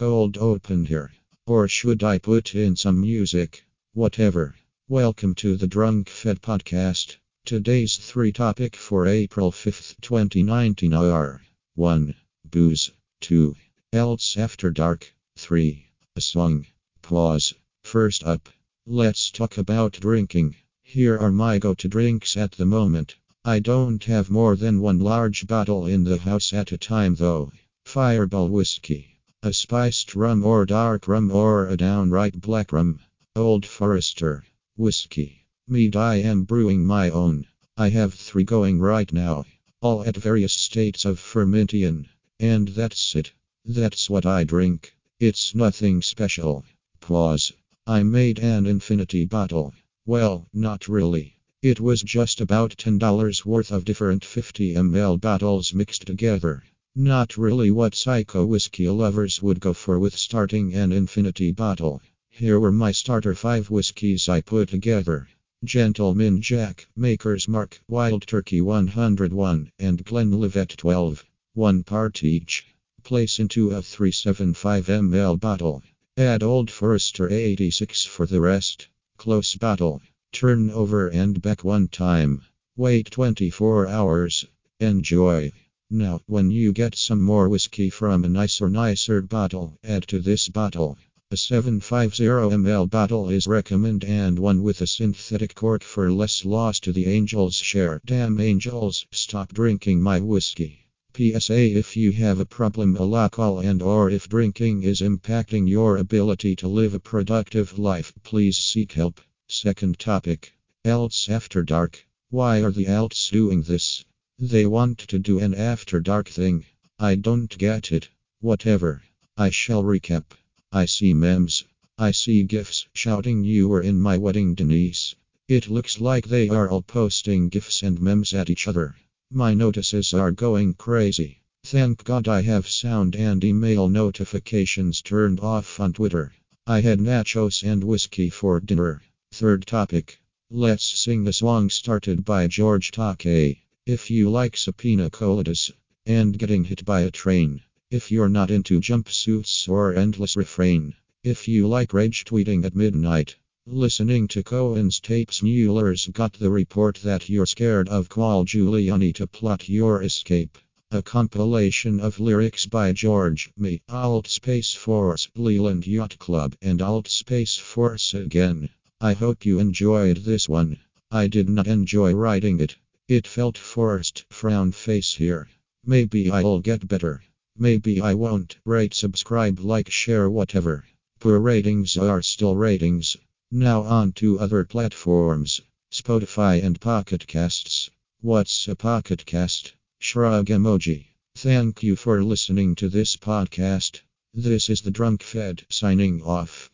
cold open here. Or should I put in some music? Whatever. Welcome to the Drunk Fed Podcast. Today's three topic for April 5th, 2019 are 1. Booze. 2. Else After Dark. 3. A Song. Pause. First up, let's talk about drinking. Here are my go to drinks at the moment. I don't have more than one large bottle in the house at a time though. Fireball whiskey. A spiced rum or dark rum or a downright black rum. Old Forester. Whiskey. Mead I am brewing my own. I have three going right now. All at various states of fermentation. And that's it. That's what I drink. It's nothing special. Pause. I made an infinity bottle. Well, not really. It was just about $10 worth of different 50 ml bottles mixed together. Not really what psycho whiskey lovers would go for with starting an infinity bottle. Here were my starter 5 whiskeys I put together. Gentleman Jack, Maker's Mark, Wild Turkey 101, and Glenlivet 12. One part each. Place into a 375 ml bottle. Add Old Forester 86 for the rest. Close bottle. Turn over and back one time. Wait 24 hours. Enjoy. Now, when you get some more whiskey from a nicer, nicer bottle, add to this bottle. A 750 ml bottle is recommended and one with a synthetic cork for less loss to the angels share. Damn angels, stop drinking my whiskey. PSA if you have a problem alcohol and or if drinking is impacting your ability to live a productive life, please seek help. Second topic. Else after dark. Why are the Alts doing this? They want to do an after dark thing. I don't get it. Whatever. I shall recap. I see memes. I see gifs shouting you were in my wedding Denise. It looks like they are all posting gifs and memes at each other. My notices are going crazy. Thank God I have sound and email notifications turned off on Twitter. I had nachos and whiskey for dinner. Third topic. Let's sing the song started by George Takei. If you like subpoena coladas and getting hit by a train, if you're not into jumpsuits or endless refrain, if you like rage tweeting at midnight, listening to Cohen's tapes, Mueller's got the report that you're scared of Paul Giuliani to plot your escape. A compilation of lyrics by George, me, Alt Space Force, Leland Yacht Club, and Alt Space Force again. I hope you enjoyed this one. I did not enjoy writing it. It felt forced, frown face here. Maybe I'll get better. Maybe I won't. Rate, subscribe, like, share, whatever. Poor ratings are still ratings. Now on to other platforms. Spotify and Pocket Casts. What's a Pocket Cast? Shrug emoji. Thank you for listening to this podcast. This is the Drunk Fed signing off.